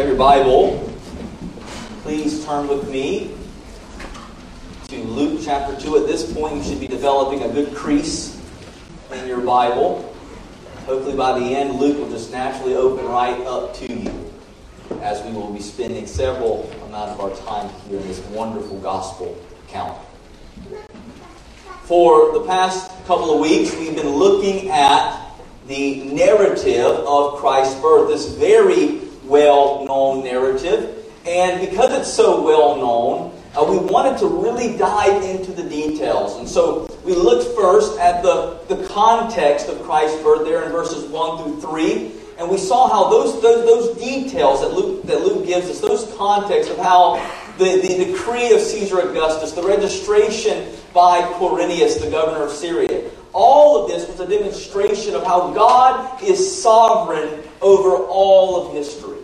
have your Bible, please turn with me to Luke chapter 2. At this point, you should be developing a good crease in your Bible. Hopefully, by the end, Luke will just naturally open right up to you as we will be spending several amount of our time here in this wonderful gospel account. For the past couple of weeks, we've been looking at the narrative of Christ's birth, this very well known narrative. And because it's so well known, uh, we wanted to really dive into the details. And so we looked first at the, the context of Christ's birth there in verses 1 through 3. And we saw how those, those, those details that Luke, that Luke gives us, those contexts of how the, the decree of Caesar Augustus, the registration by Quirinius, the governor of Syria, all of this was a demonstration of how God is sovereign over all of history.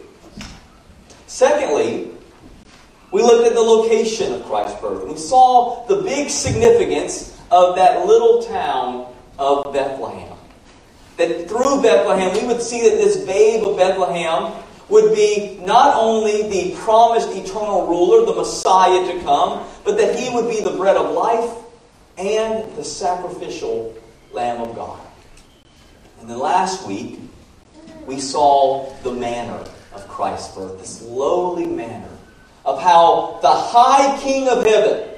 Secondly, we looked at the location of Christ's birth. And we saw the big significance of that little town of Bethlehem. That through Bethlehem, we would see that this babe of Bethlehem would be not only the promised eternal ruler, the Messiah to come, but that he would be the bread of life and the sacrificial Lamb of God. And then last week, we saw the manner of Christ's birth, this lowly manner of how the high King of heaven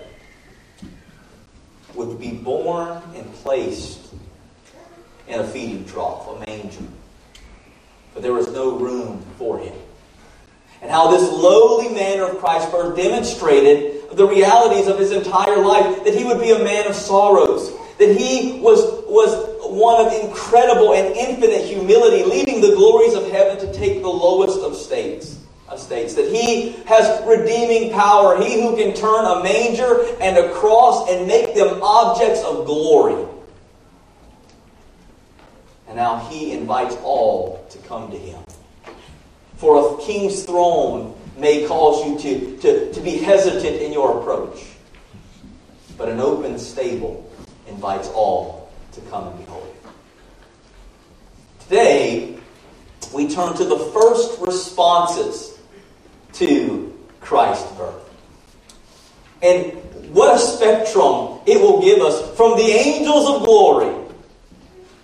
would be born and placed in a feeding trough, a manger. But there was no room for him. And how this lowly manner of Christ's birth demonstrated the realities of his entire life that he would be a man of sorrows, that he was, was one of incredible and infinite humility, leaving the glories of heaven to take the lowest of states. States that he has redeeming power, he who can turn a manger and a cross and make them objects of glory. And now he invites all to come to him. For a king's throne may cause you to, to, to be hesitant in your approach, but an open stable invites all to come and behold. Today, we turn to the first responses to Christ's birth. And what a spectrum it will give us from the angels of glory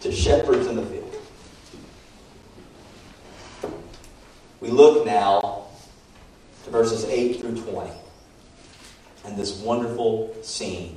to shepherds in the field. We look now to verses 8 through 20 and this wonderful scene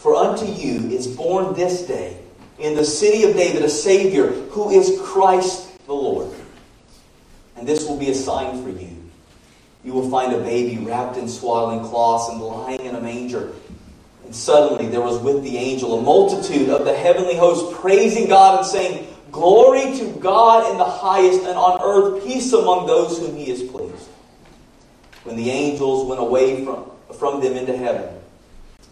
For unto you is born this day in the city of David a Savior who is Christ the Lord. And this will be a sign for you. You will find a baby wrapped in swaddling cloths and lying in a manger. And suddenly there was with the angel a multitude of the heavenly host praising God and saying, Glory to God in the highest, and on earth peace among those whom he is pleased. When the angels went away from, from them into heaven,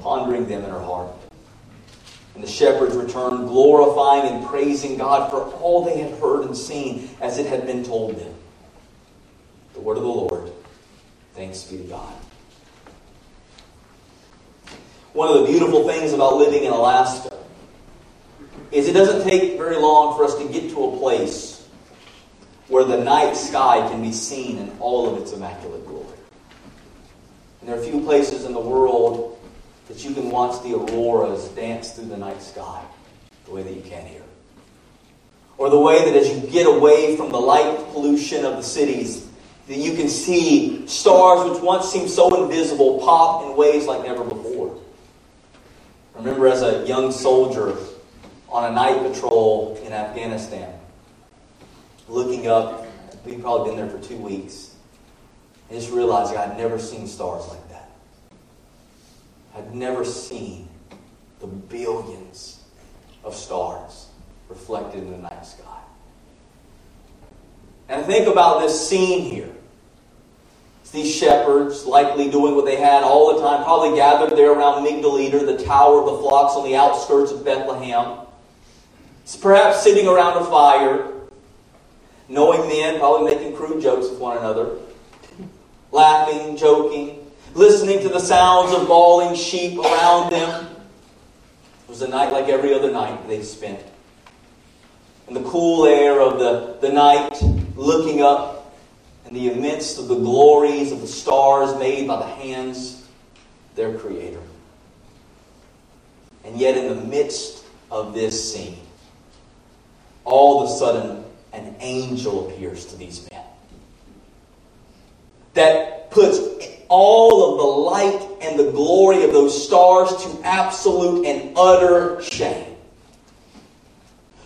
pondering them in her heart. And the shepherds returned, glorifying and praising God for all they had heard and seen as it had been told them. The word of the Lord. Thanks be to God. One of the beautiful things about living in Alaska is it doesn't take very long for us to get to a place where the night sky can be seen in all of its immaculate glory. And there are few places in the world that you can watch the auroras dance through the night sky the way that you can here. Or the way that as you get away from the light pollution of the cities that you can see stars which once seemed so invisible pop in ways like never before. I remember as a young soldier on a night patrol in Afghanistan, looking up, we'd probably been there for two weeks, and just realizing I'd never seen stars like that. I'd never seen the billions of stars reflected in the night sky. And think about this scene here. It's these shepherds, likely doing what they had all the time, probably gathered there around Migdal Eder, the tower of the flocks on the outskirts of Bethlehem. It's perhaps sitting around a fire, knowing men, probably making crude jokes with one another, laughing, joking, listening to the sounds of bawling sheep around them. It was a night like every other night they spent. In the cool air of the, the night, looking up in the midst of the glories of the stars made by the hands their Creator. And yet, in the midst of this scene, all of a sudden, an angel appears to these men that puts all of the light and the glory of those stars to absolute and utter shame.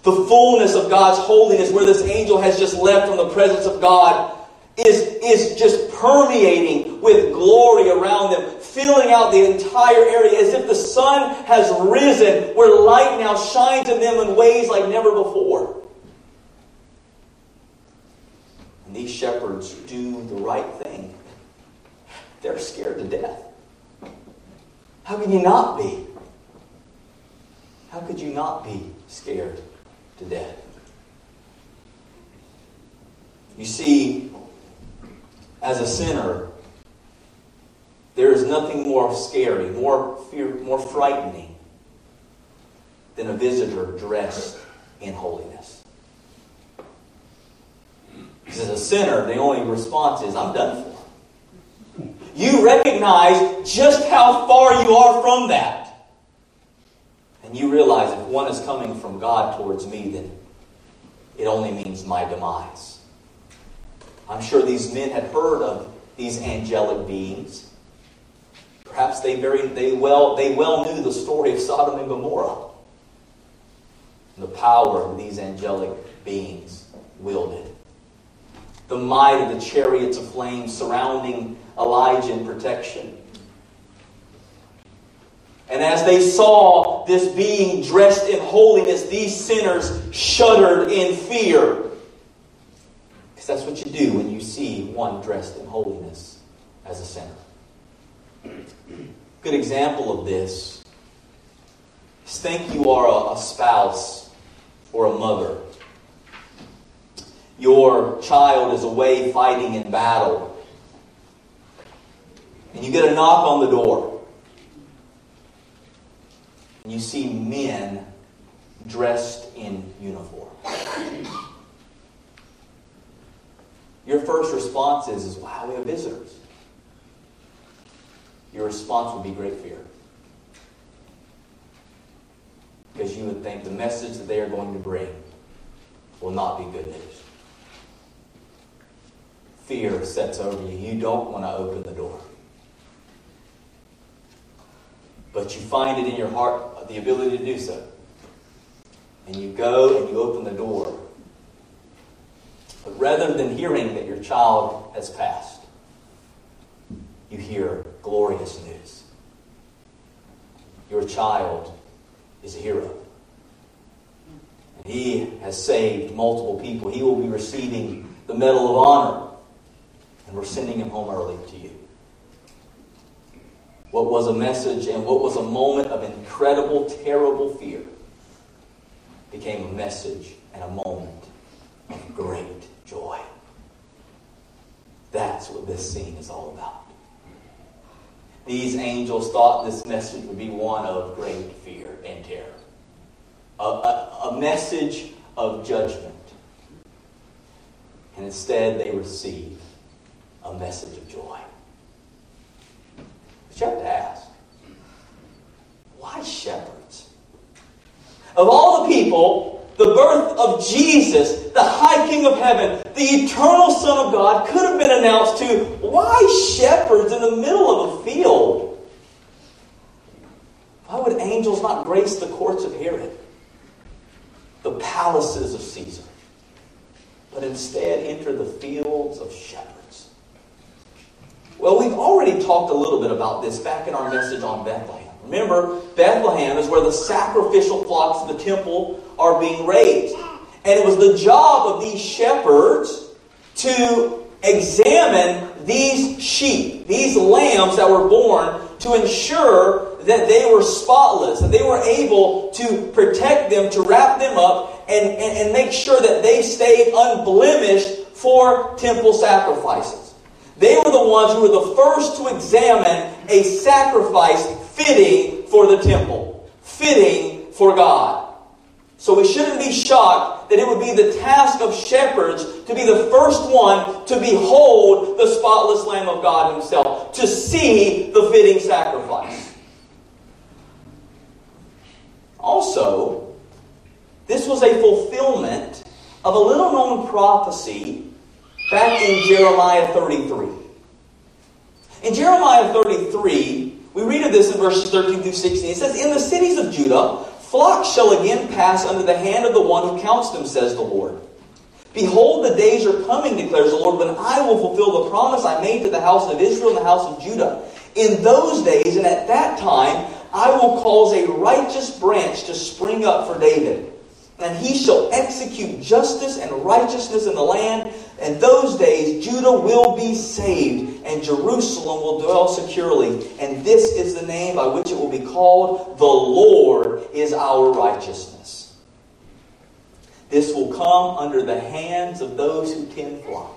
The fullness of God's holiness, where this angel has just left from the presence of God, is, is just permeating with glory around them, filling out the entire area as if the sun has risen, where light now shines in them in ways like never before. And these shepherds do the right thing. They're scared to death. How can you not be? How could you not be scared to death. You see, as a sinner, there is nothing more scary, more fear, more frightening than a visitor dressed in holiness. Because as a sinner, the only response is, I'm done for. You recognize just how far you are from that. And you realize if one is coming from God towards me, then it only means my demise. I'm sure these men had heard of these angelic beings. Perhaps they very they well they well knew the story of Sodom and Gomorrah. The power of these angelic beings wielded. The might of the chariots of flame surrounding Elijah in protection. And as they saw this being dressed in holiness, these sinners shuddered in fear. Because that's what you do when you see one dressed in holiness as a sinner. Good example of this is think you are a, spouse or a mother. Your child is away fighting in battle. And you get a knock on the door and you see men dressed in uniform. Your first response is, is wow, we have visitors. Your response would be great fear. Because you would think the message that they are going to bring will not be good news. Fear sets over you. You don't want to open the door. But you find it in your heart the ability to do so. And you go and you open the door. But rather than hearing that your child has passed, you hear glorious news. Your child is a hero. And he has saved multiple people. He will be receiving the Medal of Honor. And we're sending him home early to you what was a message and what was a moment of incredible, terrible fear became a message and a moment of great joy. That's what this scene is all about. These angels thought this message would be one of great fear and terror, a, a, a message of judgment. And instead, they receive a message of joy. You have to ask, why shepherds? Of all the people the birth of Jesus, the high King of heaven, the eternal Son of God, could have been announced to why shepherds in the middle of a field? Why would angels not grace the courts of Herod, the palaces of Caesar, but instead enter the fields of shepherds? Well, we've already talked a little bit about this back in our message on Bethlehem. Remember, Bethlehem is where the sacrificial flocks of the temple are being raised. And it was the job of these shepherds to examine these sheep, these lambs that were born, to ensure that they were spotless, that they were able to protect them, to wrap them up, and, and, and make sure that they stayed unblemished for temple sacrifices. They were the ones who were the first to examine a sacrifice fitting for the temple, fitting for God. So we shouldn't be shocked that it would be the task of shepherds to be the first one to behold the spotless Lamb of God Himself, to see the fitting sacrifice. Also, this was a fulfillment of a little known prophecy back in Jeremiah 33. In Jeremiah 33, we read of this in verses 13 through 16. It says, In the cities of Judah, flocks shall again pass under the hand of the one who counts them, says the Lord. Behold, the days are coming, declares the Lord, when I will fulfill the promise I made to the house of Israel and the house of Judah. In those days and at that time, I will cause a righteous branch to spring up for David and he shall execute justice and righteousness in the land. In those days, Judah will be saved, and Jerusalem will dwell securely. And this is the name by which it will be called The Lord is our righteousness. This will come under the hands of those who tend flocks.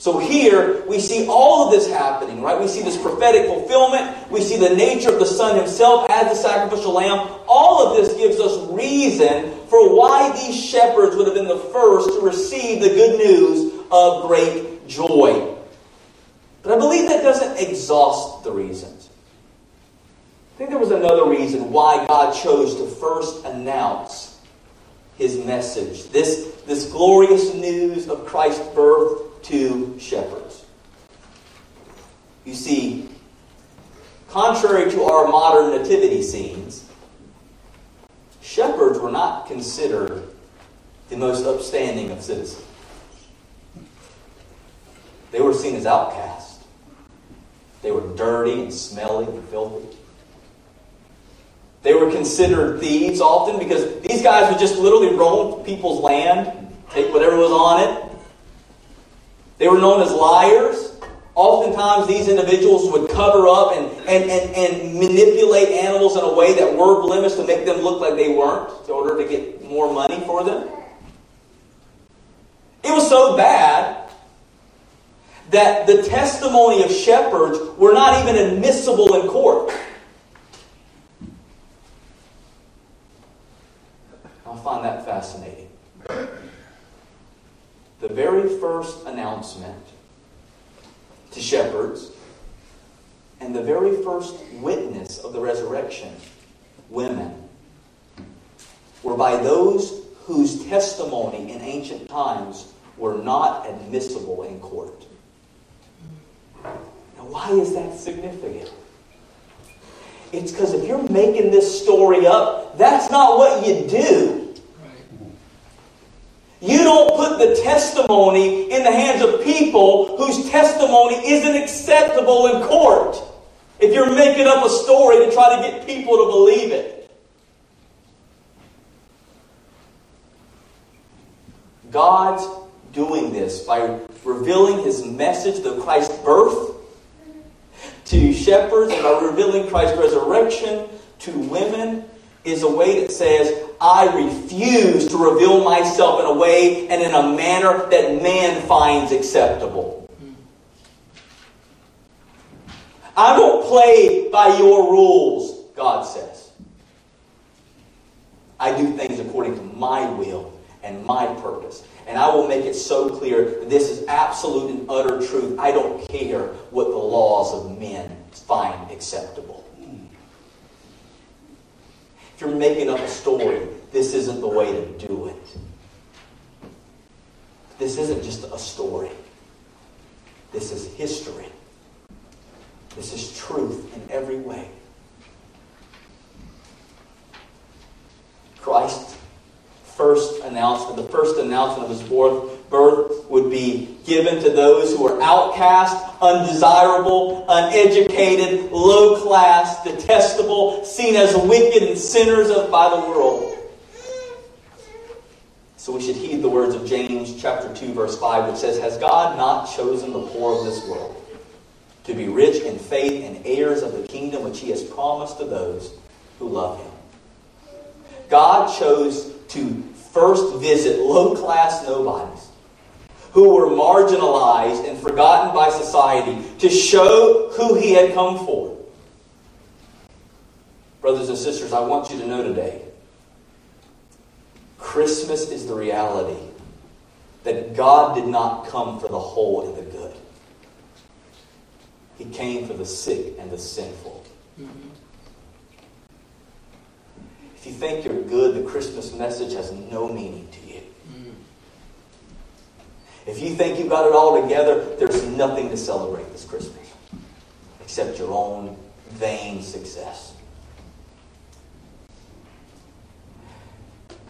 So here we see all of this happening, right? We see this prophetic fulfillment. We see the nature of the Son himself as the sacrificial lamb. All of this gives us reason for why these shepherds would have been the first to receive the good news of great joy. But I believe that doesn't exhaust the reasons. I think there was another reason why God chose to first announce his message. This, this glorious news of Christ's birth to shepherds. You see, contrary to our modern nativity scenes, shepherds were not considered the most upstanding of citizens. They were seen as outcasts. They were dirty and smelly and filthy. They were considered thieves often because these guys would just literally roam people's land, take whatever was on it, they were known as liars. Oftentimes, these individuals would cover up and, and, and, and manipulate animals in a way that were blemished to make them look like they weren't in order to get more money for them. It was so bad that the testimony of shepherds were not even admissible in court. I find that fascinating the very first announcement to shepherds and the very first witness of the resurrection, women, were by those whose testimony in ancient times were not admissible in court. Now, why is that significant? It's because if you're making this story up, that's not what you do. You don't put the testimony in the hands of people whose testimony isn't acceptable in court. If you're making up a story to try to get people to believe it. God's doing this by revealing his message, the Christ's birth, to shepherds, and by revealing Christ's resurrection to women, is a way that says, I refuse to reveal myself in a way and in a manner that man finds acceptable. I don't play by your rules, God says. I do things according to my will and my purpose. And I will make it so clear that this is absolute and utter truth. I don't care what the laws of men find acceptable. You're making up a story, this isn't the way to do it. This isn't just a story. This is history. This is truth in every way. Christ's first announcement, the first announcement of his birth would be given to those who are outcast, undesirable, uneducated, low class, detestable, seen as wicked and sinners by the world. So we should heed the words of James chapter 2 verse 5 which says, "Has God not chosen the poor of this world to be rich in faith and heirs of the kingdom which he has promised to those who love him?" God chose to first visit low-class nobodies who were marginalized and forgotten by society to show who he had come for. Brothers and sisters, I want you to know today Christmas is the reality that God did not come for the whole and the good. He came for the sick and the sinful. If you think you're good, the Christmas message has no meaning to you. If you think you've got it all together, there's nothing to celebrate this Christmas except your own vain success.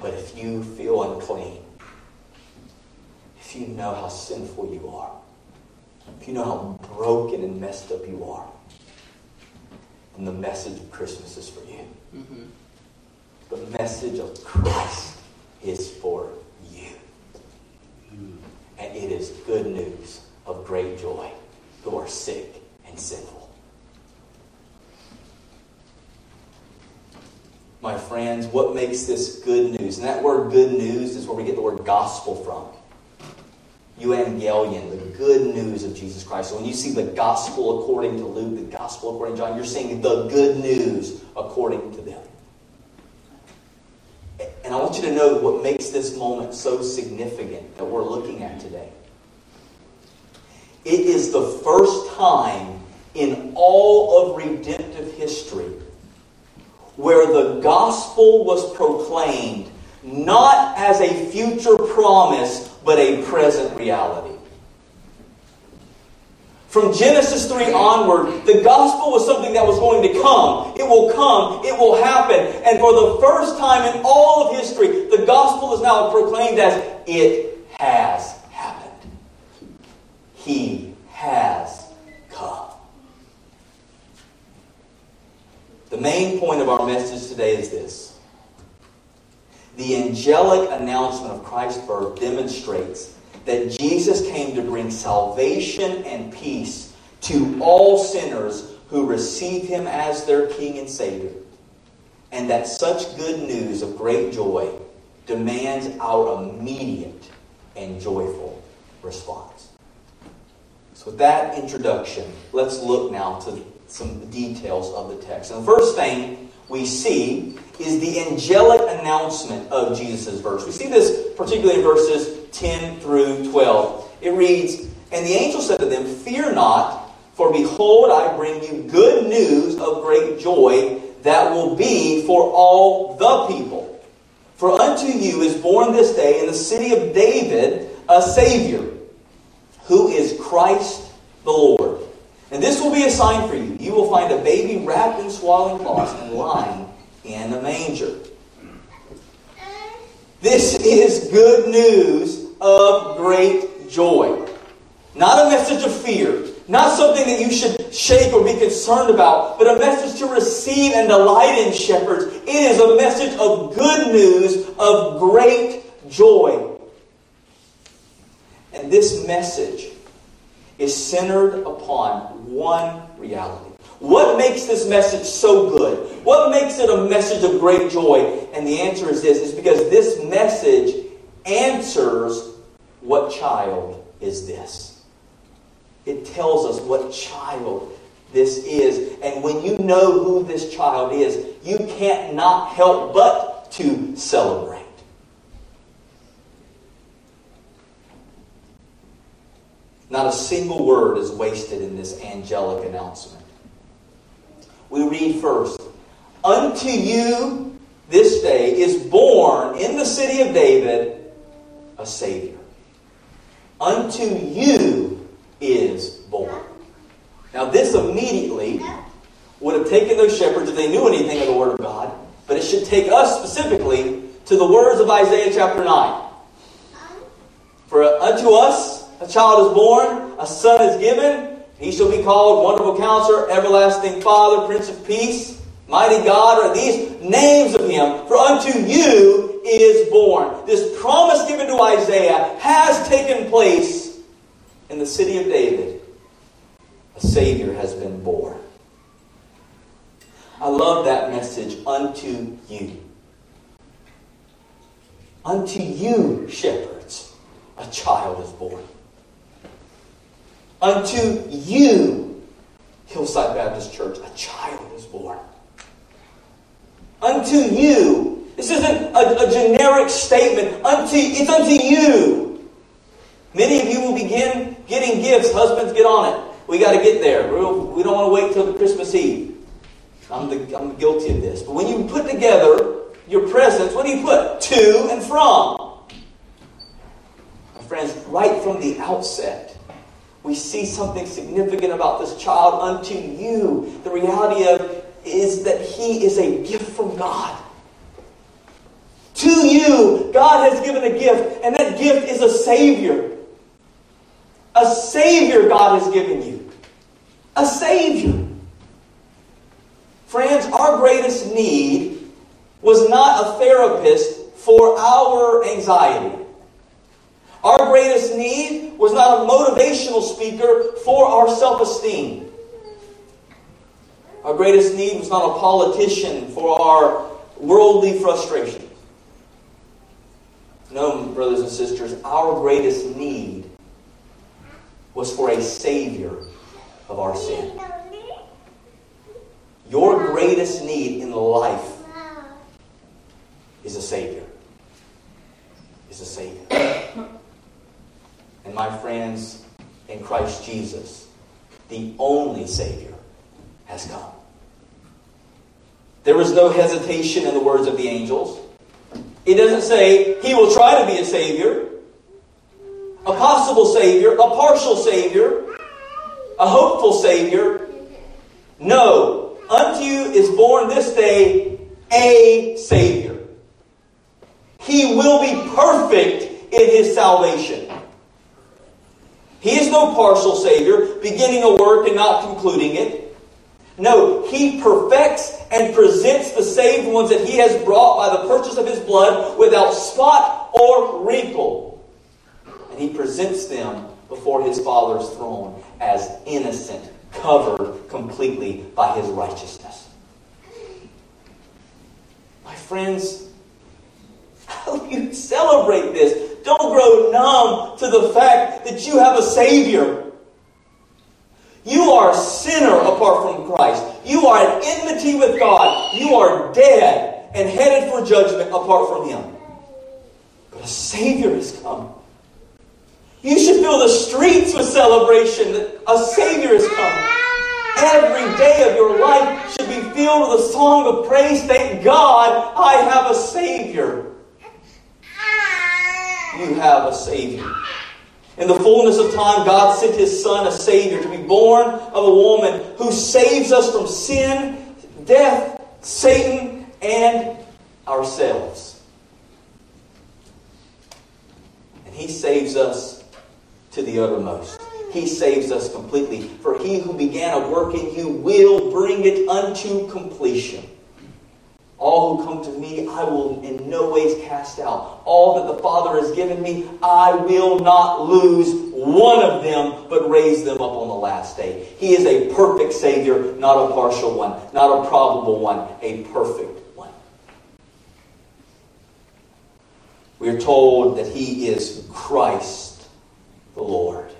But if you feel unclean, if you know how sinful you are, if you know how broken and messed up you are, then the message of Christmas is for you. Mm-hmm. The message of Christ is for you. And it is good news of great joy who are sick and sinful. my friends, what makes this good news? And that word good news is where we get the word gospel from. Evangelion, the good news of Jesus Christ. So when you see the gospel according to Luke, the gospel according to John, you're seeing the good news according to them. And I want you to know what makes this moment so significant that we're looking at today. It is the first time in all of redemptive history where the gospel was proclaimed not as a future promise, but a present reality. From Genesis 3 onward, the gospel was something that was going to come. It will come. It will happen. And for the first time in all of history, the gospel is now proclaimed as it has happened. He has come. The main point of our message today is this. The angelic announcement of Christ's birth demonstrates that Jesus came to bring salvation and peace to all sinners who receive him as their King and Savior. And that such good news of great joy demands our immediate and joyful response. So, with that introduction, let's look now to some details of the text. And the first thing we see is the angelic announcement of Jesus' verse. We see this particularly in verses 10 through 12. It reads, And the angel said to them, Fear not, for behold, I bring you good news of great joy that will be for all the people. For unto you is born this day in the city of David a Savior, who is Christ the Lord. And this will be a sign for you. You will find a baby wrapped in swaddling cloths and lying in a manger. This is good news of great joy. Not a message of fear. Not something that you should shake or be concerned about, but a message to receive and delight in, shepherds. It is a message of good news, of great joy. And this message is centered upon one reality. What makes this message so good? What makes it a message of great joy? And the answer is this is because this message answers what child is this? It tells us what child this is. And when you know who this child is, you can't not help but to celebrate. Not a single word is wasted in this angelic announcement. We read first, Unto you this day is born in the city of David a Savior. Unto you is born. Now, this immediately would have taken those shepherds if they knew anything of the Word of God, but it should take us specifically to the words of Isaiah chapter 9. For unto us a child is born, a son is given, he shall be called Wonderful Counselor, Everlasting Father, Prince of Peace, Mighty God, are these names of him. For unto you is born. This promise given to Isaiah has taken place in the city of David. A Savior has been born. I love that message, unto you. Unto you, shepherds, a child is born. Unto you, Hillside Baptist Church, a child is born. Unto you. This isn't a, a generic statement. Unto it's unto you. Many of you will begin getting gifts. Husbands, get on it. We got to get there. We don't want to wait till the Christmas Eve. I'm, the, I'm guilty of this. But when you put together your presents, what do you put? To and from. My friends, right from the outset, we see something significant about this child unto you. The reality of is that he is a gift from God. To you, God has given a gift, and that gift is a Savior. A Savior God has given you. A Savior. Friends, our greatest need was not a therapist for our anxiety. Our greatest need was not a motivational speaker for our self esteem. Our greatest need was not a politician for our worldly frustrations. No, brothers and sisters, our greatest need was for a Savior of our sin. Your greatest need in life is a Savior. Is a Savior. And my friends, in Christ Jesus, the only Savior has come. There was no hesitation in the words of the angels. It doesn't say he will try to be a Savior, a possible Savior, a partial Savior, a hopeful Savior. No, Unto you is born this day a Savior. He will be perfect in his salvation. He is no partial Savior, beginning a work and not concluding it. No, He perfects and presents the saved ones that He has brought by the purchase of His blood without spot or wrinkle. He presents them before His Father's throne as innocent covered completely by his righteousness. My friends, how do you celebrate this? Don't grow numb to the fact that you have a Savior. You are a sinner apart from Christ. You are at enmity with God. You are dead and headed for judgment apart from Him. But a Savior has come. You should fill the streets with celebration that a Savior has come. Every day of your life should be filled with a song of praise. Thank God I have a Savior. You have a Savior. In the fullness of time, God sent His Son, a Savior, to be born of a woman who saves us from sin, death, Satan, and ourselves. And He saves us to the uttermost. He saves us completely. For he who began a work in you will bring it unto completion. All who come to me, I will in no ways cast out. All that the Father has given me, I will not lose one of them, but raise them up on the last day. He is a perfect Savior, not a partial one, not a probable one, a perfect one. We are told that He is Christ the Lord.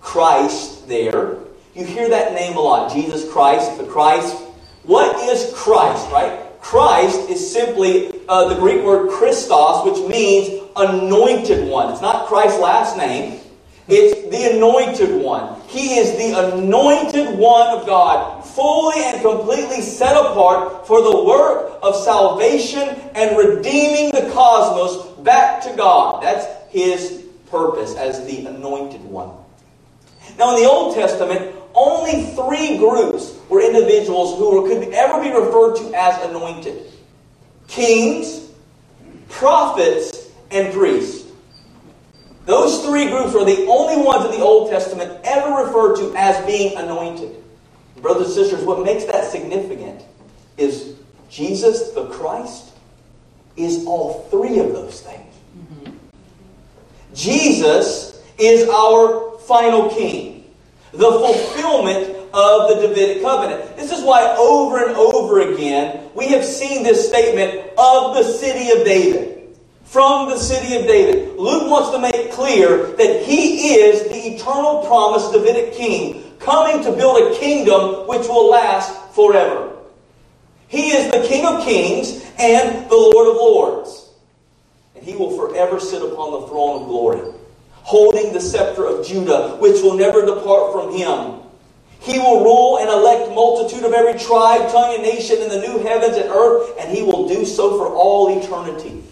Christ there, you hear that name a lot. Jesus Christ, the Christ. What is Christ, right? Christ is simply uh, the Greek word Christos, which means anointed one. It's not Christ's last name. It's the anointed one. He is the anointed one of God, fully and completely set apart for the work of salvation and redeeming the cosmos back to God. That's his purpose as the anointed one. Now, in the Old Testament, only three groups were individuals who were, could ever be referred to as anointed kings, prophets, and priests. Those three groups were the only ones in the Old Testament ever referred to as being anointed. Brothers and sisters, what makes that significant is Jesus the Christ is all three of those things. Jesus is our final king, the fulfillment of the Davidic covenant. This is why over and over again we have seen this statement of the city of David. From the city of David. Luke wants to make clear that he is the eternal promised Davidic king, coming to build a kingdom which will last forever. He is the King of kings and the Lord of lords. He will forever sit upon the throne of glory, holding the scepter of Judah, which will never depart from him. He will rule and elect multitude of every tribe, tongue, and nation in the new heavens and earth, and he will do so for all eternity.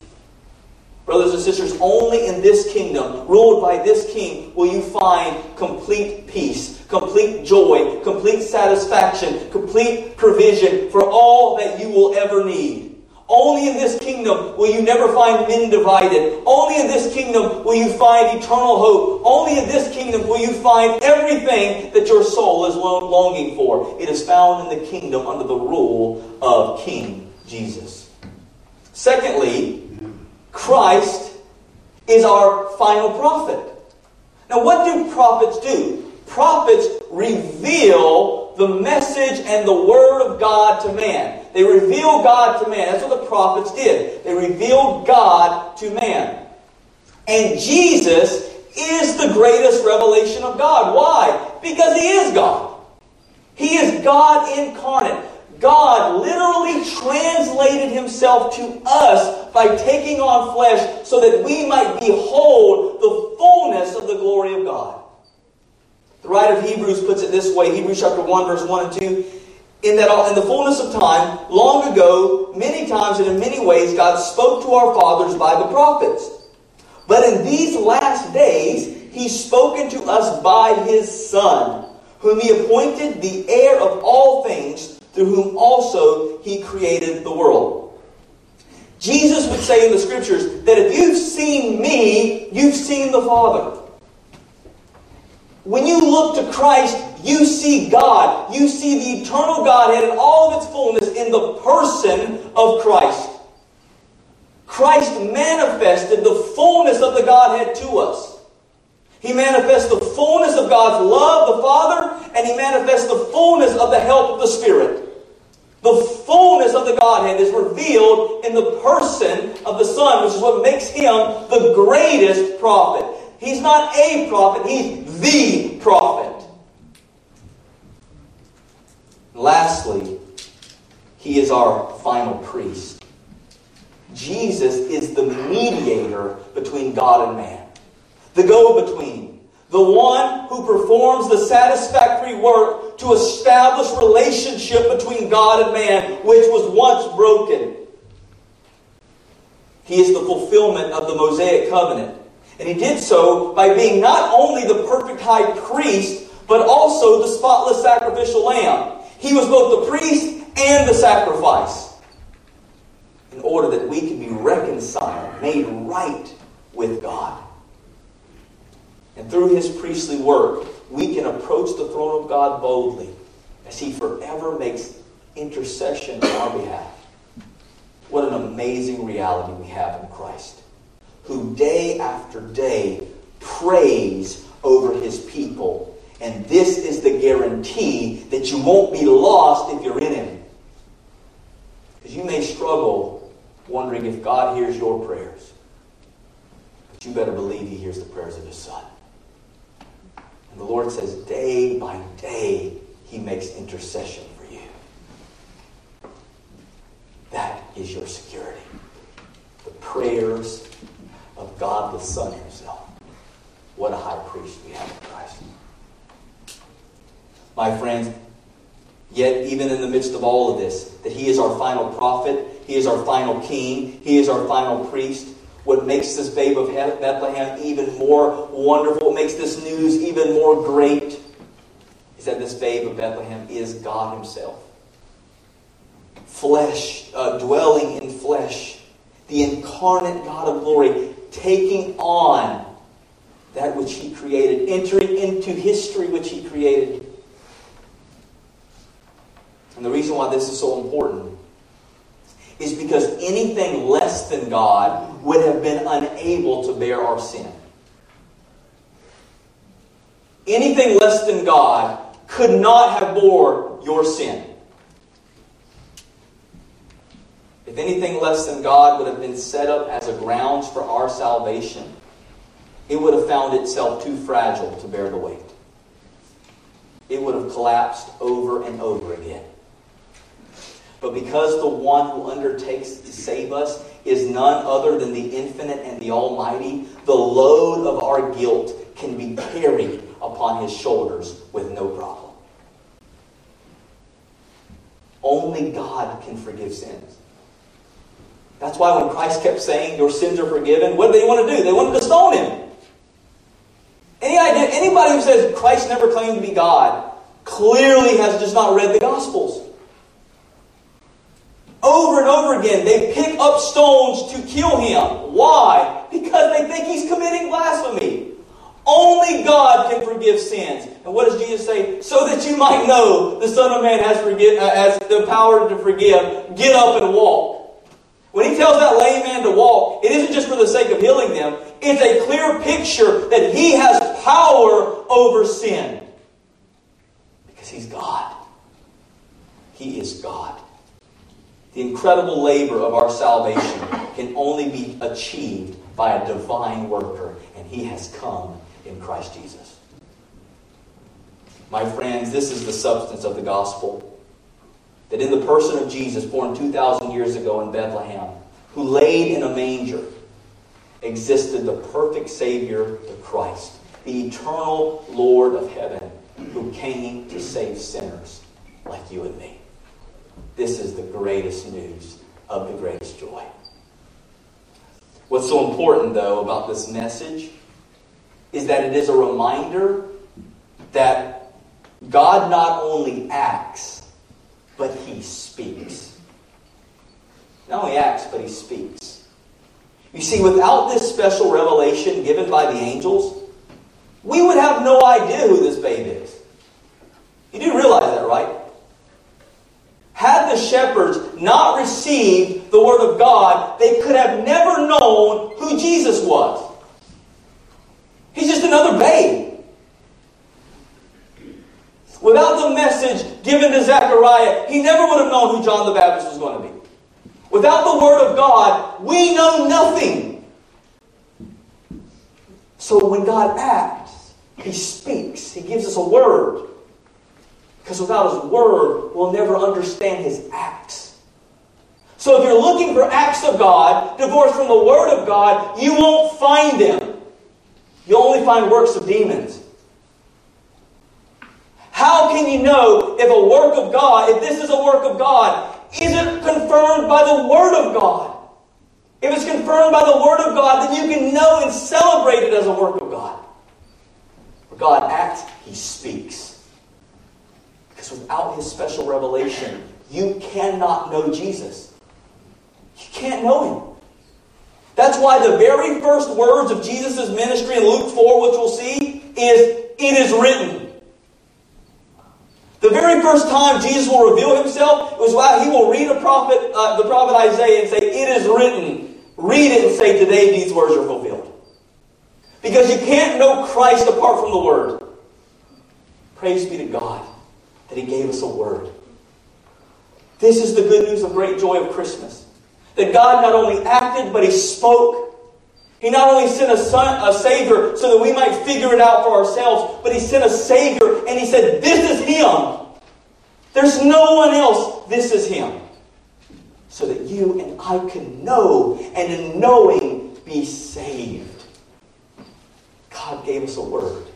Brothers and sisters, only in this kingdom, ruled by this king, will you find complete peace, complete joy, complete satisfaction, complete provision for all that you will ever need. Only in this kingdom will you never find men divided. Only in this kingdom will you find eternal hope. Only in this kingdom will you find everything that your soul is longing for. It is found in the kingdom under the rule of King Jesus. Secondly, Christ is our final prophet. Now, what do prophets do? Prophets reveal the message and the word of God to man. They reveal God to man. That's what the prophets did. They revealed God to man. And Jesus is the greatest revelation of God. Why? Because He is God. He is God incarnate. God literally translated Himself to us by taking on flesh so that we might behold the fullness of the glory of God. The writer of Hebrews puts it this way Hebrews chapter 1, verse 1 and 2 in that in the fullness of time, long ago, many times and in many ways, God spoke to our fathers by the prophets. But in these last days, He's spoken to us by His Son, whom He appointed the heir of all things, through whom also He created the world. Jesus would say in the Scriptures that if you've seen me, you've seen the Father. When you look to Christ, you see God. You see the eternal Godhead in all of its fullness in the person of Christ. Christ manifested the fullness of the Godhead to us. He manifests the fullness of God's love, the Father, and He manifests the fullness of the help of the Spirit. The fullness of the Godhead is revealed in the person of the Son, which is what makes Him the greatest prophet. He's not a prophet, He's the prophet. Lastly, he is our final priest. Jesus is the mediator between God and man, the go between, the one who performs the satisfactory work to establish relationship between God and man, which was once broken. He is the fulfillment of the Mosaic covenant. And he did so by being not only the perfect high priest, but also the spotless sacrificial lamb. He was both the priest and the sacrifice in order that we can be reconciled, made right with God. And through his priestly work, we can approach the throne of God boldly as he forever makes intercession on our behalf. What an amazing reality we have in Christ, who day after day prays over his people and this is the guarantee that you won't be lost if you're in Him. Because you may struggle wondering if God hears your prayers. But you better believe He hears the prayers of His Son. And the Lord says, day by day, He makes intercession for you. That is your security. The prayers God the Son Himself. What a high priest we have in Christ. my friends, yet even in the midst of all of this, that He is our final prophet, He is our final king, He is our final priest. What makes this babe of Bethlehem even more wonderful, what makes this news even more great, is that this babe of Bethlehem is God Himself. Flesh, uh, dwelling in flesh, the incarnate God of glory, taking on that which He created, entering into history which He created. And the reason why this is so important is because anything less than God would have been unable to bear our sin. Anything less than God could not have bore your sin. If anything less than God would have been set up as a grounds for our salvation, it would have found itself too fragile to bear the weight. It would have collapsed over and over again. But because the one who undertakes to save us is none other than the infinite and the almighty, the load of our guilt can be carried upon his shoulders with no problem. Only God can forgive sins. That's why when Christ kept saying, Your sins are forgiven, what did they want to do? They wanted to stone him. Any idea, anybody who says Christ never claimed to be God clearly has just not read the Gospels. Over and over again, they pick up stones to kill him. Why? Because they think he's committing blasphemy. Only God can forgive sins. And what does Jesus say? So that you might know the Son of Man has, forgive, uh, has the power to forgive, get up and walk. When he tells that lame man to walk, it isn't just for the sake of healing them. It's a clear picture that he has power over sin. Because he's God. He is God. The incredible labor of our salvation can only be achieved by a divine worker, and he has come in Christ Jesus. My friends, this is the substance of the gospel. That in the person of Jesus, born 2,000 years ago in Bethlehem, who laid in a manger, existed the perfect Savior, the Christ, the eternal Lord of heaven, who came to save sinners like you and me. This is the greatest news of the greatest joy. What's so important, though, about this message is that it is a reminder that God not only acts, but He speaks. Not only acts, but He speaks. You see, without this special revelation given by the angels, we would have no idea who this babe is. You do realize that, right? Had the shepherds not received the Word of God, they could have never known who Jesus was. He's just another babe. Without the message given to Zechariah, he never would have known who John the Baptist was going to be. Without the Word of God, we know nothing. So when God acts, He speaks, He gives us a word. Because without His Word, we'll never understand His acts. So if you're looking for acts of God, divorced from the Word of God, you won't find them. You'll only find works of demons. How can you know if a work of God, if this is a work of God, isn't confirmed by the Word of God? If it's confirmed by the Word of God, then you can know and celebrate it as a work of God. Where God acts, He speaks. Because without his special revelation, you cannot know Jesus. You can't know him. That's why the very first words of Jesus' ministry in Luke 4, which we'll see, is, It is written. The very first time Jesus will reveal himself was while he will read a prophet, uh, the prophet Isaiah and say, It is written. Read it and say, Today these words are fulfilled. Because you can't know Christ apart from the Word. Praise be to God that He gave us a word. This is the good news of great joy of Christmas. That God not only acted, but He spoke. He not only sent a, son, a Savior so that we might figure it out for ourselves, but He sent a Savior and He said, This is Him. There's no one else. This is Him. So that you and I can know, and in knowing, be saved. God gave us a word.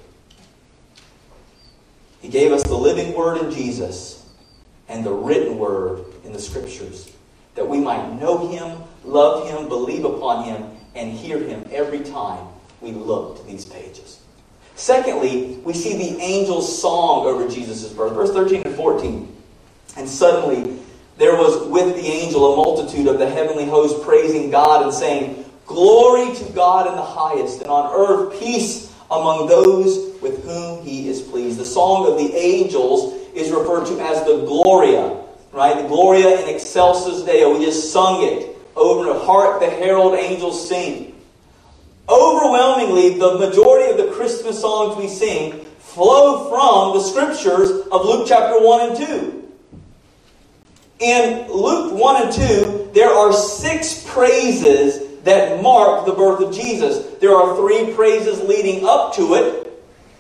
He gave us the living word in Jesus and the written word in the scriptures that we might know him, love him, believe upon him, and hear him every time we look to these pages. Secondly, we see the angel's song over Jesus' birth. Verse 13 and 14. And suddenly there was with the angel a multitude of the heavenly host praising God and saying, Glory to God in the highest, and on earth peace among those with whom he is pleased. The song of the angels is referred to as the Gloria, right? The Gloria in excelsis Deo. We just sung it over the Hark the herald angels sing. Overwhelmingly, the majority of the Christmas songs we sing flow from the scriptures of Luke chapter 1 and 2. In Luke 1 and 2, there are six praises that mark the birth of Jesus. There are three praises leading up to it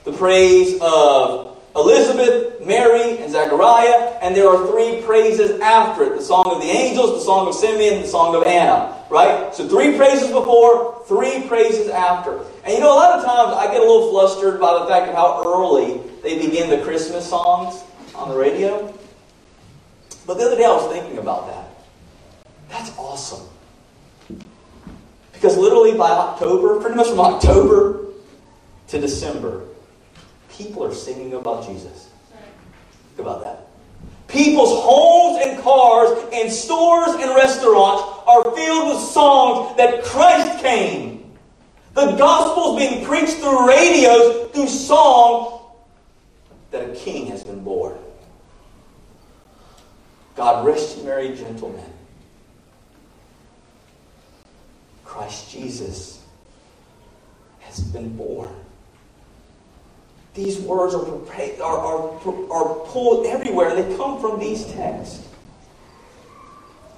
the praise of Elizabeth, Mary, and Zechariah, and there are three praises after it the song of the angels, the song of Simeon, the song of Anna. Right? So three praises before, three praises after. And you know, a lot of times I get a little flustered by the fact of how early they begin the Christmas songs on the radio. But the other day I was thinking about that. That's awesome. Because literally by October, pretty much from October to December, people are singing about Jesus. Think about that. People's homes and cars and stores and restaurants are filled with songs that Christ came. The gospel is being preached through radios, through song, that a king has been born. God rest you, merry gentlemen. Christ Jesus has been born. These words are, are, are, are pulled everywhere, and they come from these texts.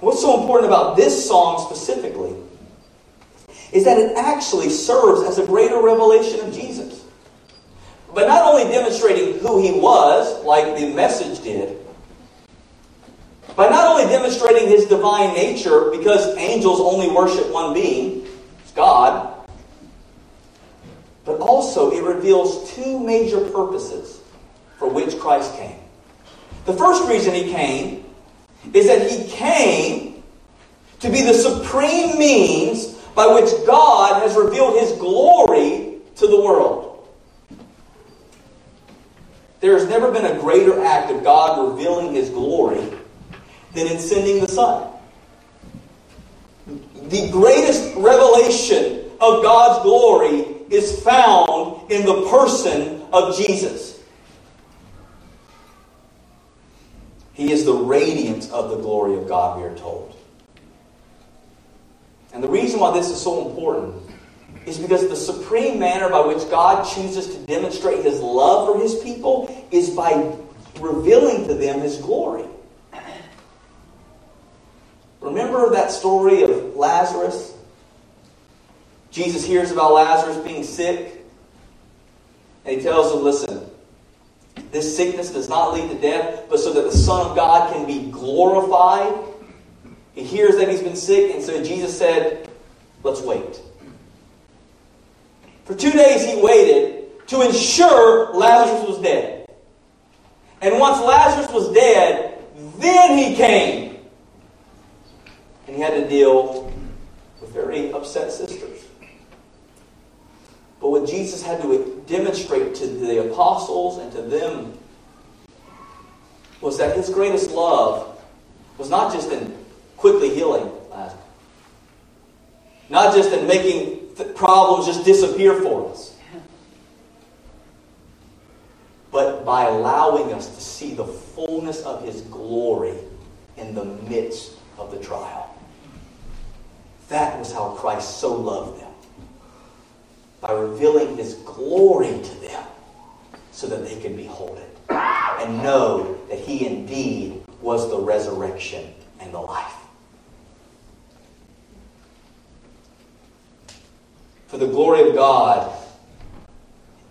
What's so important about this song specifically is that it actually serves as a greater revelation of Jesus. But not only demonstrating who he was, like the message did, by not only demonstrating his divine nature, because angels only worship one being, God, but also it reveals two major purposes for which Christ came. The first reason he came is that he came to be the supreme means by which God has revealed his glory to the world. There has never been a greater act of God revealing his glory than in sending the Son. The greatest revelation of God's glory is found in the person of Jesus. He is the radiance of the glory of God, we are told. And the reason why this is so important is because the supreme manner by which God chooses to demonstrate his love for his people is by revealing to them his glory. Remember that story of Lazarus? Jesus hears about Lazarus being sick, and he tells him, Listen, this sickness does not lead to death, but so that the Son of God can be glorified. He hears that he's been sick, and so Jesus said, Let's wait. For two days he waited to ensure Lazarus was dead. And once Lazarus was dead, then he came. And he had to deal with very upset sisters. But what Jesus had to demonstrate to the apostles and to them was that his greatest love was not just in quickly healing Lazarus, not just in making problems just disappear for us, but by allowing us to see the fullness of his glory in the midst of the trial. That was how Christ so loved them by revealing his glory to them so that they could behold it and know that he indeed was the resurrection and the life. For the glory of God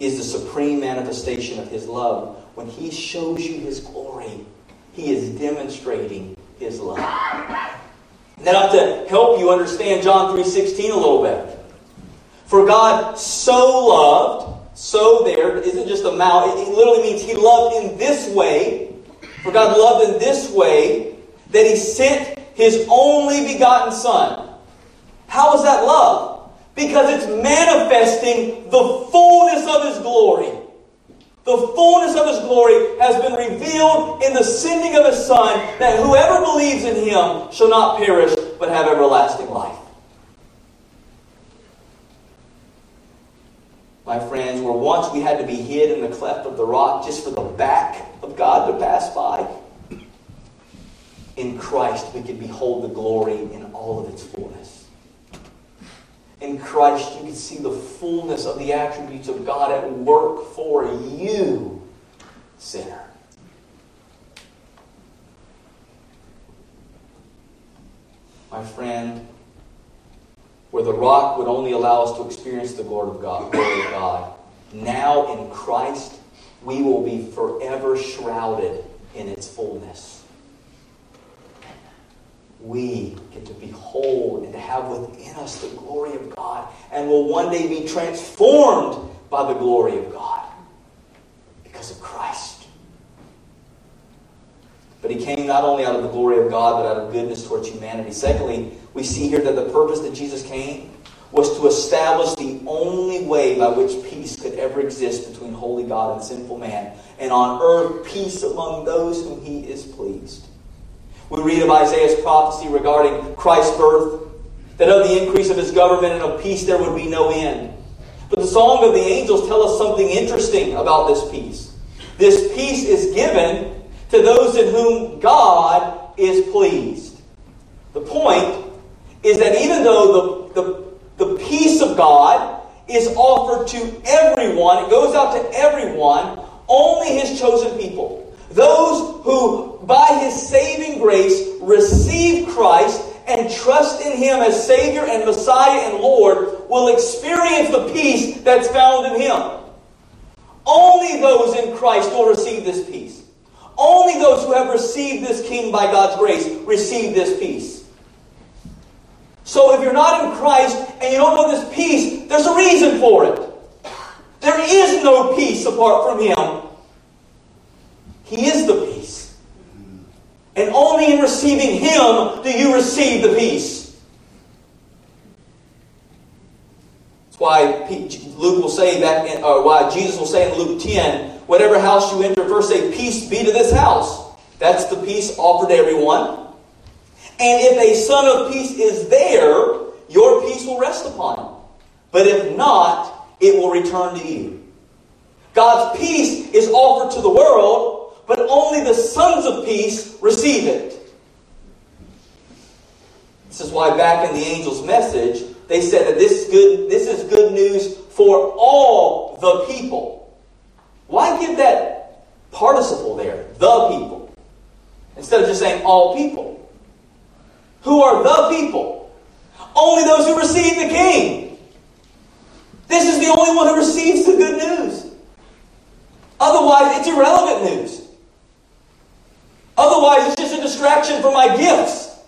is the supreme manifestation of his love. When he shows you his glory, he is demonstrating his love. Now to help you understand John 3.16 a little bit. For God so loved, so there isn't just a mouth, it literally means he loved in this way. For God loved in this way that he sent his only begotten Son. How is that love? Because it's manifesting the fullness of his glory. The fullness of his glory has been revealed in the sending of his Son, that whoever believes in him shall not perish, but have everlasting life. My friends, where once we had to be hid in the cleft of the rock just for the back of God to pass by, in Christ we can behold the glory in all of its fullness. In Christ you can see the fullness of the attributes of God at work for you, sinner. My friend, where the rock would only allow us to experience the glory of God. Glory of God. Now in Christ, we will be forever shrouded in its fullness. We get to behold and to have within us the glory of God and will one day be transformed by the glory of God because of Christ. But he came not only out of the glory of God, but out of goodness towards humanity. Secondly, we see here that the purpose that Jesus came was to establish the only way by which peace could ever exist between holy God and sinful man, and on earth peace among those whom he is pleased. We read of Isaiah's prophecy regarding Christ's birth, that of the increase of his government and of peace there would be no end. But the Song of the Angels tell us something interesting about this peace. This peace is given to those in whom God is pleased. The point is that even though the, the, the peace of God is offered to everyone, it goes out to everyone, only his chosen people. Those who, by his saving grace, receive Christ and trust in him as Savior and Messiah and Lord will experience the peace that's found in him. Only those in Christ will receive this peace. Only those who have received this King by God's grace receive this peace. So if you're not in Christ and you don't know this peace, there's a reason for it. There is no peace apart from Him. He is the peace. And only in receiving Him do you receive the peace. That's why Luke will say in, or why Jesus will say in Luke 10, whatever house you enter, first say, Peace be to this house. That's the peace offered to everyone. And if a son of peace is there, your peace will rest upon him. But if not, it will return to you. God's peace is offered to the world, but only the sons of peace receive it. This is why back in the angel's message, they said that this is good, this is good news for all the people. Why give that participle there, the people, instead of just saying all people? Who are the people? Only those who receive the king. This is the only one who receives the good news. Otherwise, it's irrelevant news. Otherwise, it's just a distraction from my gifts.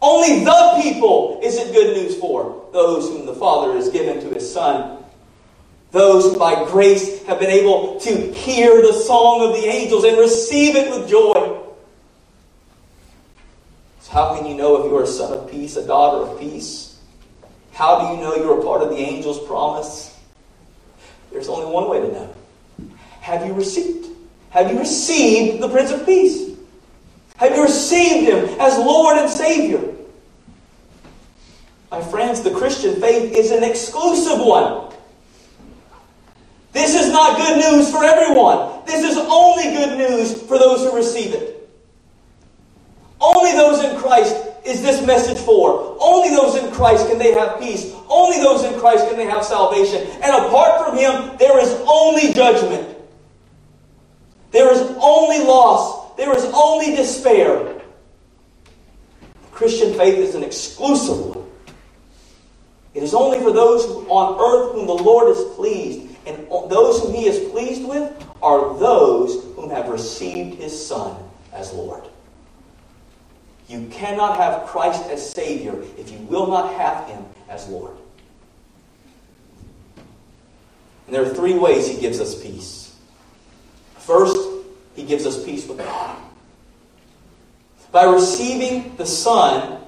Only the people is it good news for those whom the Father has given to his Son. Those who by grace have been able to hear the song of the angels and receive it with joy. So how can you know if you are a son of peace, a daughter of peace? How do you know you're a part of the angel's promise? There's only one way to know. Have you received? Have you received the Prince of Peace? Have you received him as Lord and Savior? My friends, the Christian faith is an exclusive one. This is not good news for everyone. This is only good news for those who receive it. Only those in Christ is this message for. Only those in Christ can they have peace. Only those in Christ can they have salvation. And apart from Him, there is only judgment. There is only loss. There is only despair. Christian faith is an exclusive one. It is only for those on earth whom the Lord is pleased. And those whom He is pleased with are those whom have received His Son as Lord. You cannot have Christ as Savior if you will not have Him as Lord. And there are three ways he gives us peace. First, he gives us peace with God. By receiving the Son,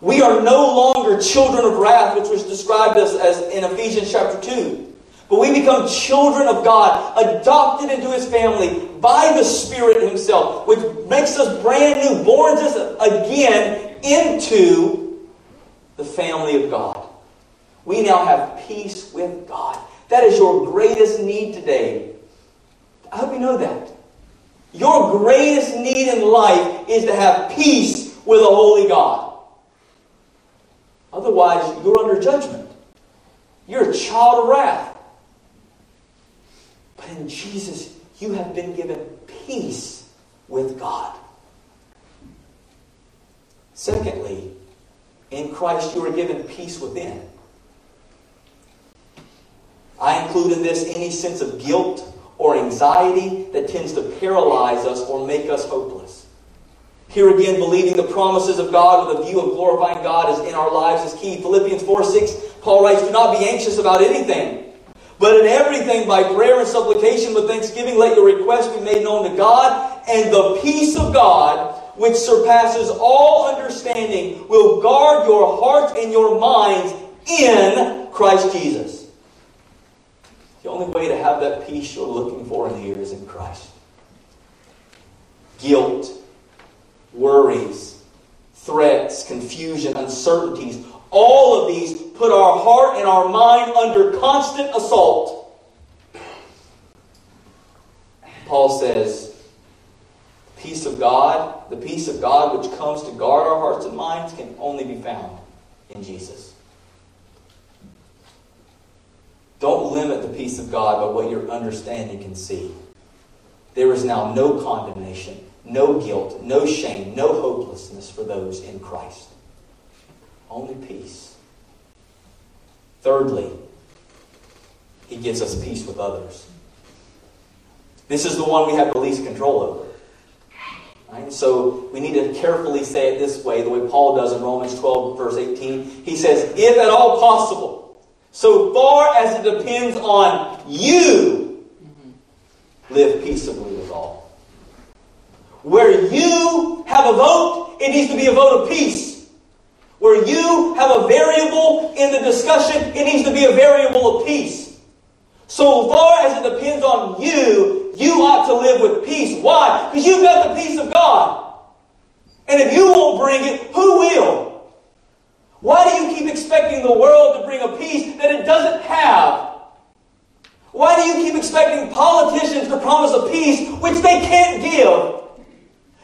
we are no longer children of wrath, which was described as, as in Ephesians chapter 2. But we become children of God, adopted into His family by the Spirit Himself, which makes us brand new, borns us again into the family of God. We now have peace with God. That is your greatest need today. I hope you know that. Your greatest need in life is to have peace with a holy God. Otherwise, you're under judgment. You're a child of wrath. In Jesus, you have been given peace with God. Secondly, in Christ, you are given peace within. I include in this any sense of guilt or anxiety that tends to paralyze us or make us hopeless. Here again, believing the promises of God with a view of glorifying God is in our lives is key. Philippians 4 6, Paul writes, Do not be anxious about anything, but in everything by prayer and supplication with thanksgiving, let your requests be made known to God, and the peace of God, which surpasses all understanding, will guard your hearts and your minds in Christ Jesus. The only way to have that peace you're looking for in here is in Christ. Guilt, worries, threats, confusion, uncertainties, all of these put our heart and our mind under constant assault. Paul says, peace of God, the peace of God which comes to guard our hearts and minds can only be found in Jesus. Don't limit the peace of God by what your understanding can see. There is now no condemnation, no guilt, no shame, no hopelessness for those in Christ. Only peace. Thirdly, he gives us peace with others. This is the one we have the least control over. Right? So we need to carefully say it this way, the way Paul does in Romans 12, verse 18. He says, if at all possible, so far as it depends on you, live peaceably with all. Where you have a vote, it needs to be a vote of peace. Where you have a variable in the discussion, it needs to be a variable of peace. So far as it depends on you, you ought to live with peace. Why? Because you've got the peace of God. And if you won't bring it, who will? Why do you keep expecting the world to bring a peace that it doesn't have? Why do you keep expecting politicians to promise a peace which they can't give?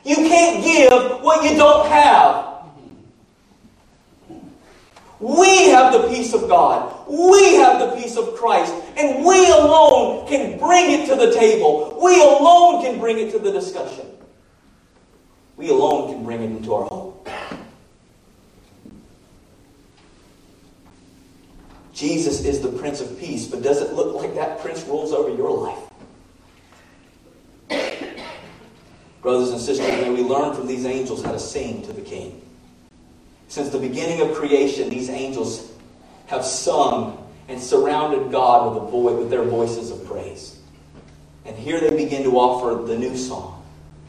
You can't give what you don't have. We have the peace of God. We have the peace of Christ. And we alone can bring it to the table. We alone can bring it to the discussion. We alone can bring it into our home. Jesus is the Prince of Peace, but does it look like that Prince rules over your life? Brothers and sisters, may we learn from these angels how to sing to the King. Since the beginning of creation, these angels have sung and surrounded God with, a voice, with their voices of praise. And here they begin to offer the new song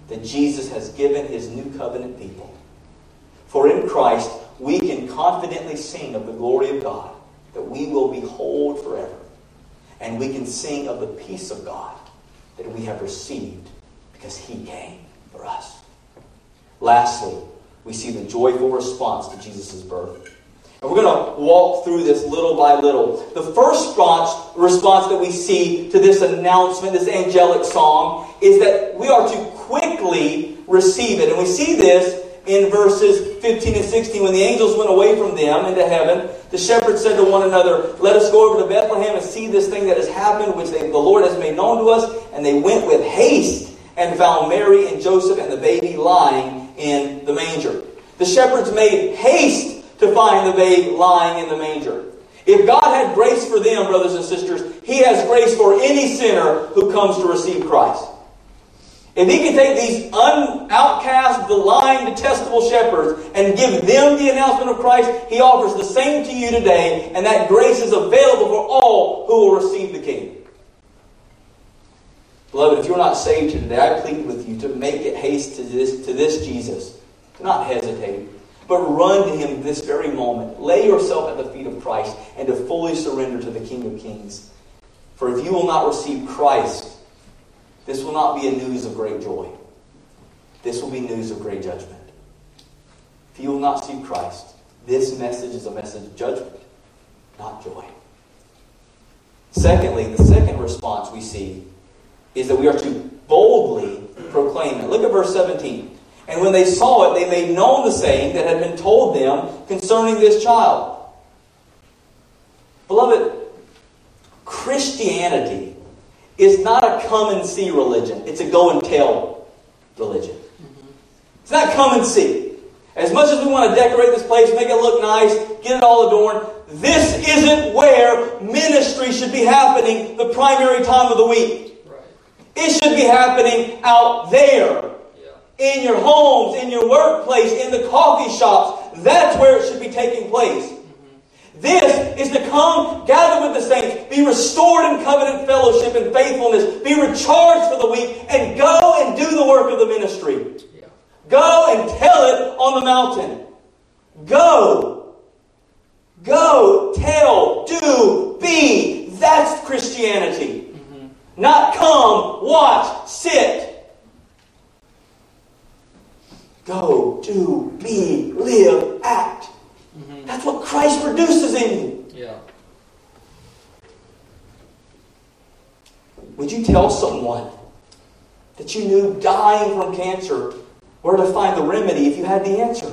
that Jesus has given his new covenant people. For in Christ, we can confidently sing of the glory of God that we will behold forever. And we can sing of the peace of God that we have received because He came for us. Lastly, we see the joyful response to Jesus' birth. And we're going to walk through this little by little. The first response, response that we see to this announcement, this angelic song, is that we are to quickly receive it. And we see this in verses 15 and 16, when the angels went away from them into heaven, the shepherds said to one another, Let us go over to Bethlehem and see this thing that has happened, which they, the Lord has made known to us. And they went with haste and found Mary and Joseph and the baby lying in the manger. The shepherds made haste to find the babe lying in the manger. If God had grace for them, brothers and sisters, He has grace for any sinner who comes to receive Christ. If he can take these un- outcast, blind, detestable shepherds and give them the announcement of Christ, he offers the same to you today, and that grace is available for all who will receive the King. Beloved, if you're not saved today, I plead with you to make it haste to this, to this Jesus. To not hesitate, but run to him this very moment. Lay yourself at the feet of Christ and to fully surrender to the King of Kings. For if you will not receive Christ, this will not be a news of great joy. This will be news of great judgment. If you will not see Christ, this message is a message of judgment, not joy. Secondly, the second response we see is that we are to boldly proclaim it. Look at verse 17. And when they saw it, they made known the saying that had been told them concerning this child. Beloved, Christianity is not a come and see religion, it's a go and tell religion. It's not come and see. As much as we want to decorate this place, make it look nice, get it all adorned, this isn't where ministry should be happening the primary time of the week. It should be happening out there. Yeah. In your homes, in your workplace, in the coffee shops. That's where it should be taking place. Mm-hmm. This is to come, gather with the saints, be restored in covenant fellowship and faithfulness, be recharged for the week, and go and do the work of the ministry. Go and tell it on the mountain. Go. Go, tell, do, be. That's Christianity. Not come, watch, sit. Go, do, be, live, act. Mm-hmm. That's what Christ produces in you. Yeah. Would you tell someone that you knew dying from cancer where to find the remedy if you had the answer?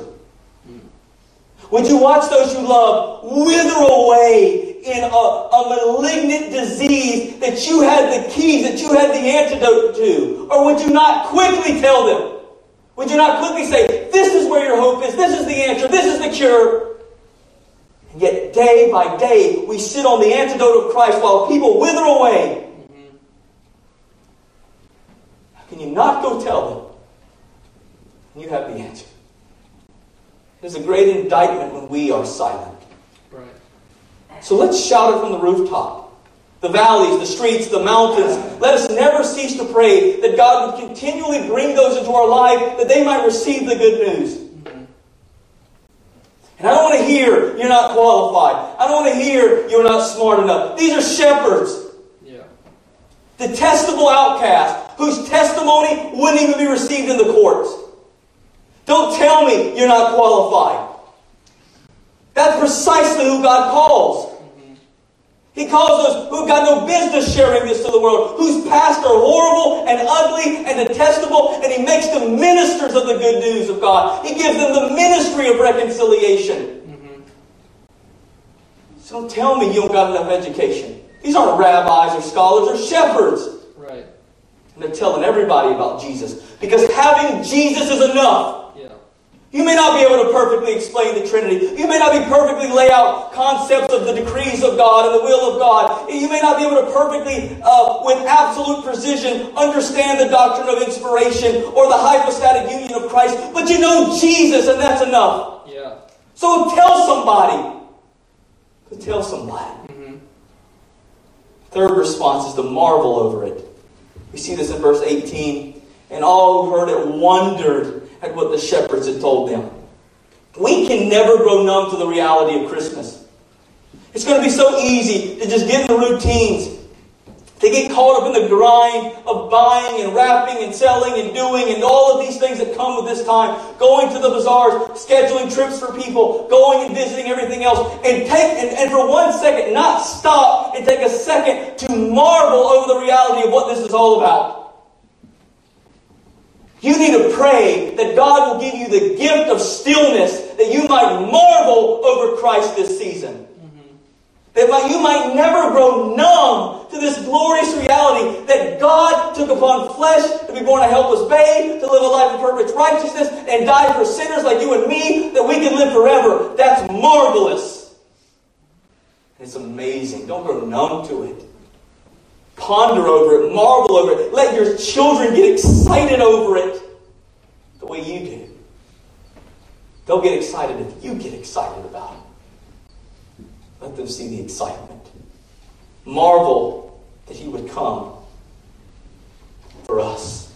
Would you watch those you love wither away in a, a, malignant disease that you had the keys, that you had the antidote to? Or would you not quickly tell them? Would you not quickly say, This is where your hope is, this is the answer, this is the cure? And yet, day by day, we sit on the antidote of Christ while people wither away. How can you not go tell them? You have the answer. There's a great indictment when we are silent. So let's shout it from the rooftop. The valleys, the streets, the mountains. Let us never cease to pray that God would continually bring those into our life that they might receive the good news. And I don't want to hear you're not qualified. I don't want to hear you're not smart enough. These are shepherds. Yeah. Detestable outcasts whose testimony wouldn't even be received in the courts. Don't tell me you're not qualified. That's precisely who God calls. He calls those who've got no business sharing this to the world, whose past are horrible and ugly and detestable, and He makes them ministers of the good news of God. He gives them the ministry of reconciliation. Mm-hmm. So don't tell me you don't got enough education. These aren't rabbis or scholars, they're shepherds. Right. And they're telling everybody about Jesus. Because having Jesus is enough. You may not be able to perfectly explain the Trinity. You may not be perfectly lay out concepts of the decrees of God and the will of God. You may not be able to perfectly, uh, with absolute precision, understand the doctrine of inspiration or the hypostatic union of Christ, but you know Jesus, and that's enough. Yeah. So tell somebody. Tell somebody. Mm-hmm. Third response is to marvel over it. We see this in verse 18. And all who heard it wondered at what the shepherds had told them. We can never grow numb to the reality of Christmas. It's going to be so easy to just get in the routines, to get caught up in the grind of buying and wrapping and selling and doing and all of these things that come with this time. Going to the bazaars, scheduling trips for people, going and visiting everything else, and take and, and for one second not stop and take a second to marvel over the reality of what this is all about. You need to pray that God will give you the gift of stillness that you might marvel over Christ this season. Mm-hmm. That you might never grow numb to this glorious reality that God took upon flesh to be born a helpless babe, to live a life of perfect righteousness, and die for sinners like you and me, that we can live forever. That's marvelous. It's amazing. Don't grow numb to it. Ponder over it, marvel over it. Let your children get excited over it the way you do. They'll get excited if you get excited about it. Let them see the excitement. Marvel that He would come. for us.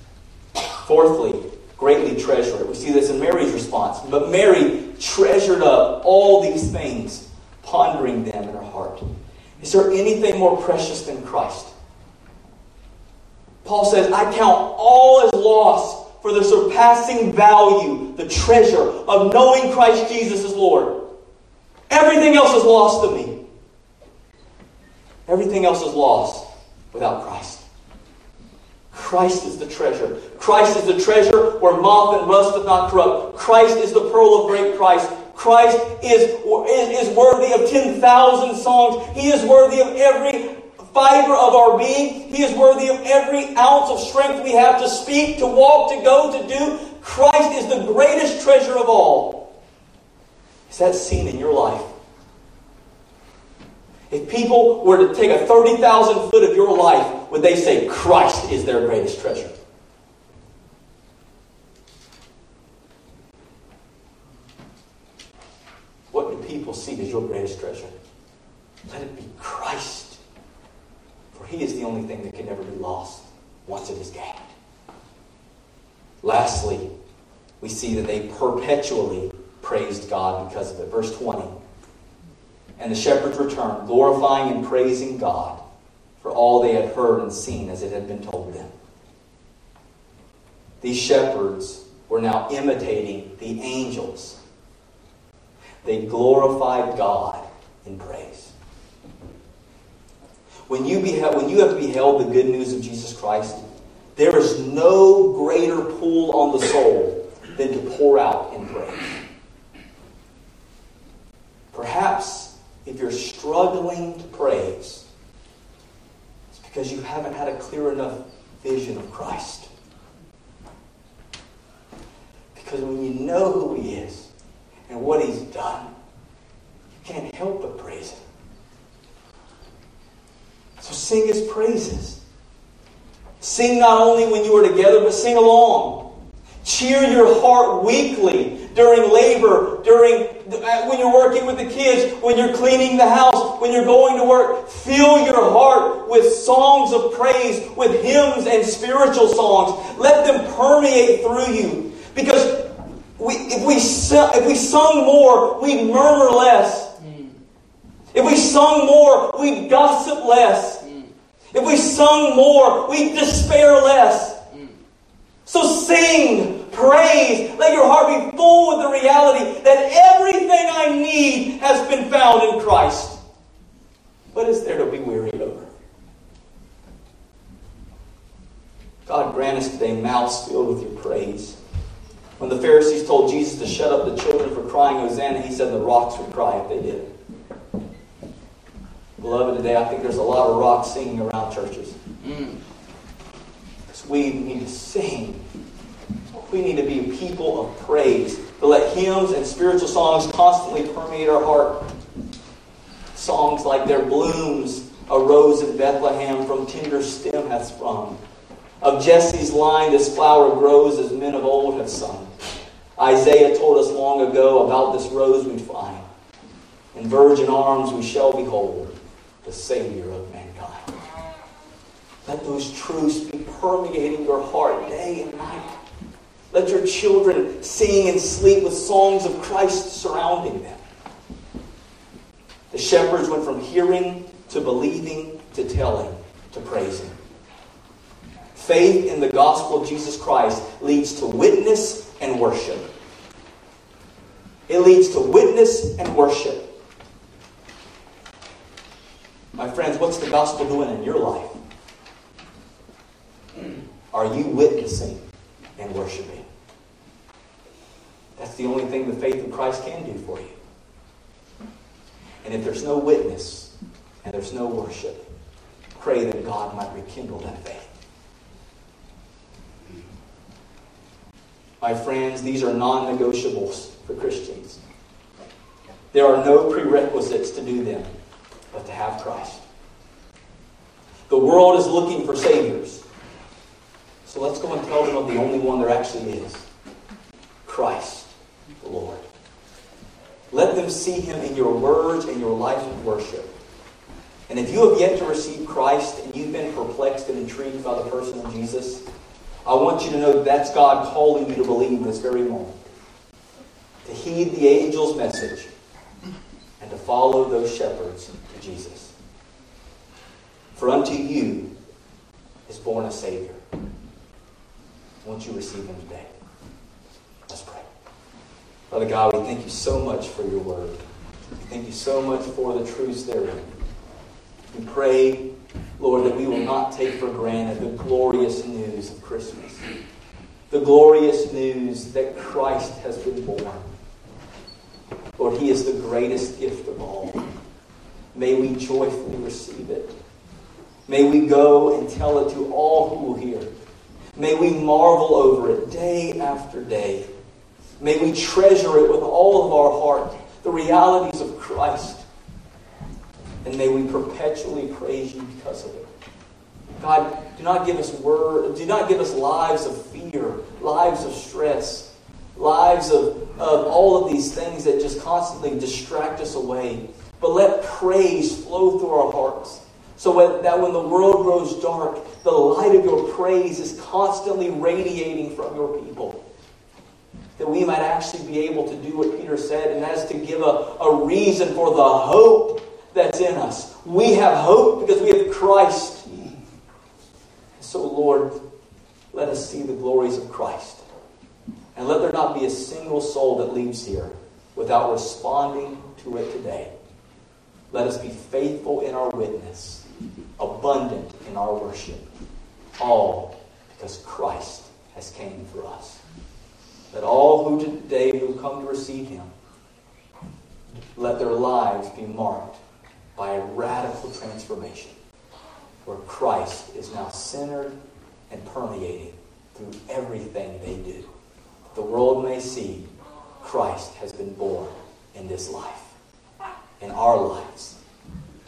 Fourthly, greatly treasure it. We see this in Mary's response. But Mary treasured up all these things, pondering them in her heart. Is there anything more precious than Christ? Paul says, I count all as loss for the surpassing value, the treasure of knowing Christ Jesus as Lord. Everything else is lost to me. Everything else is lost without Christ. Christ is the treasure. Christ is the treasure where moth and rust doth not corrupt. Christ is the pearl of great price. Christ is, is, is worthy of 10,000 songs. He is worthy of every fiber of our being. He is worthy of every ounce of strength we have to speak, to walk, to go, to do. Christ is the greatest treasure of all. Is that seen in your life? If people were to take a 30,000 foot of your life, would they say Christ is their greatest treasure? What do people see as your greatest treasure? Let it be Christ. For he is the only thing that can never be lost once it is gained. Lastly, we see that they perpetually praised God because of it. Verse 20. And the shepherds returned, glorifying and praising God for all they had heard and seen as it had been told them. These shepherds were now imitating the angels. They glorified God in praise. When you, beheld, when you have beheld the good news of Jesus Christ, there is no greater pull on the soul than to pour out in praise. Perhaps if you're struggling to praise, it's because you haven't had a clear enough vision of Christ. Because when you know who He is and what He's done, you can't help but praise Him. So sing His praises. Sing not only when you are together, but sing along. Cheer your heart weekly during labor, during uh, when you're working with the kids, when you're cleaning the house, when you're going to work. Fill your heart with songs of praise, with hymns and spiritual songs. Let them permeate through you. Because we, if, we, if we sung more, we'd murmur less. If we sung more, we'd gossip less. If we sung more, we'd despair less. So sing, praise, let your heart be full with the reality that everything I need has been found in Christ. What is there to be weary over? God grant us today mouths filled with your praise. When the Pharisees told Jesus to shut up the children for crying Hosanna, he said the rocks would cry if they did. Beloved, today I think there's a lot of rock singing around churches. Mm. Because we need to sing. We need to be a people of praise. To let hymns and spiritual songs constantly permeate our heart. Songs like There blooms a rose in Bethlehem from tender stem hath sprung. Of Jesse's line this flower grows as men of old have sung. Isaiah told us long ago about this rose we'd find. In virgin arms we shall behold the Savior of mankind. Let those truths be permeating your heart day and night. Let your children sing and sleep with songs of Christ surrounding them. The shepherds went from hearing to believing to telling to praising. Faith in the gospel of Jesus Christ leads to witness and worship. It leads to witness and worship. My friends, what's the gospel doing in your life? Are you witnessing and worshiping? That's the only thing the faith of Christ can do for you. And if there's no witness and there's no worship, pray that God might rekindle that faith. My friends, these are non negotiables for Christians. There are no prerequisites to do them, but to have Christ. The world is looking for saviors. So let's go and tell them of the only one there actually is Christ, the Lord. Let them see him in your words and your life of worship. And if you have yet to receive Christ and you've been perplexed and intrigued by the person of Jesus, I want you to know that that's God calling you to believe this very moment. To heed the angel's message and to follow those shepherds Jesus. For unto you is born a Savior. Won't you receive him today? Let's pray. Father God, we thank you so much for your word. We thank you so much for the truths therein. We pray, Lord, that we will not take for granted the glorious news of Christmas. The glorious news that Christ has been born. Lord, He is the greatest gift of all. May we joyfully receive it. May we go and tell it to all who will hear. May we marvel over it day after day. May we treasure it with all of our heart, the realities of Christ. And may we perpetually praise you because of it. God, do not give us word, do not give us lives of fear, lives of stress, lives of, of all of these things that just constantly distract us away. But let praise flow through our hearts. So that when the world grows dark, the light of your praise is constantly radiating from your people. That we might actually be able to do what Peter said, and that is to give a, a reason for the hope that's in us. We have hope because we have Christ. So, Lord, let us see the glories of Christ. And let there not be a single soul that leaves here without responding to it today. Let us be faithful in our witness, abundant in our worship, all because Christ has came for us. That all who today who come to receive him, let their lives be marked by a radical transformation where Christ is now centered and permeating through everything they do. The world may see Christ has been born in this life, in our lives,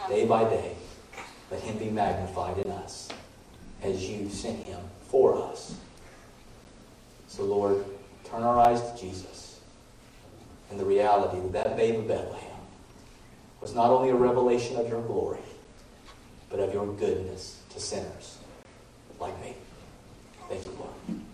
day by day. Let him be magnified in us as you sent him for us. So, Lord, turn our eyes to Jesus and the reality that that babe of Bethlehem was not only a revelation of your glory, but of your goodness to sinners like me. Thank you, Lord.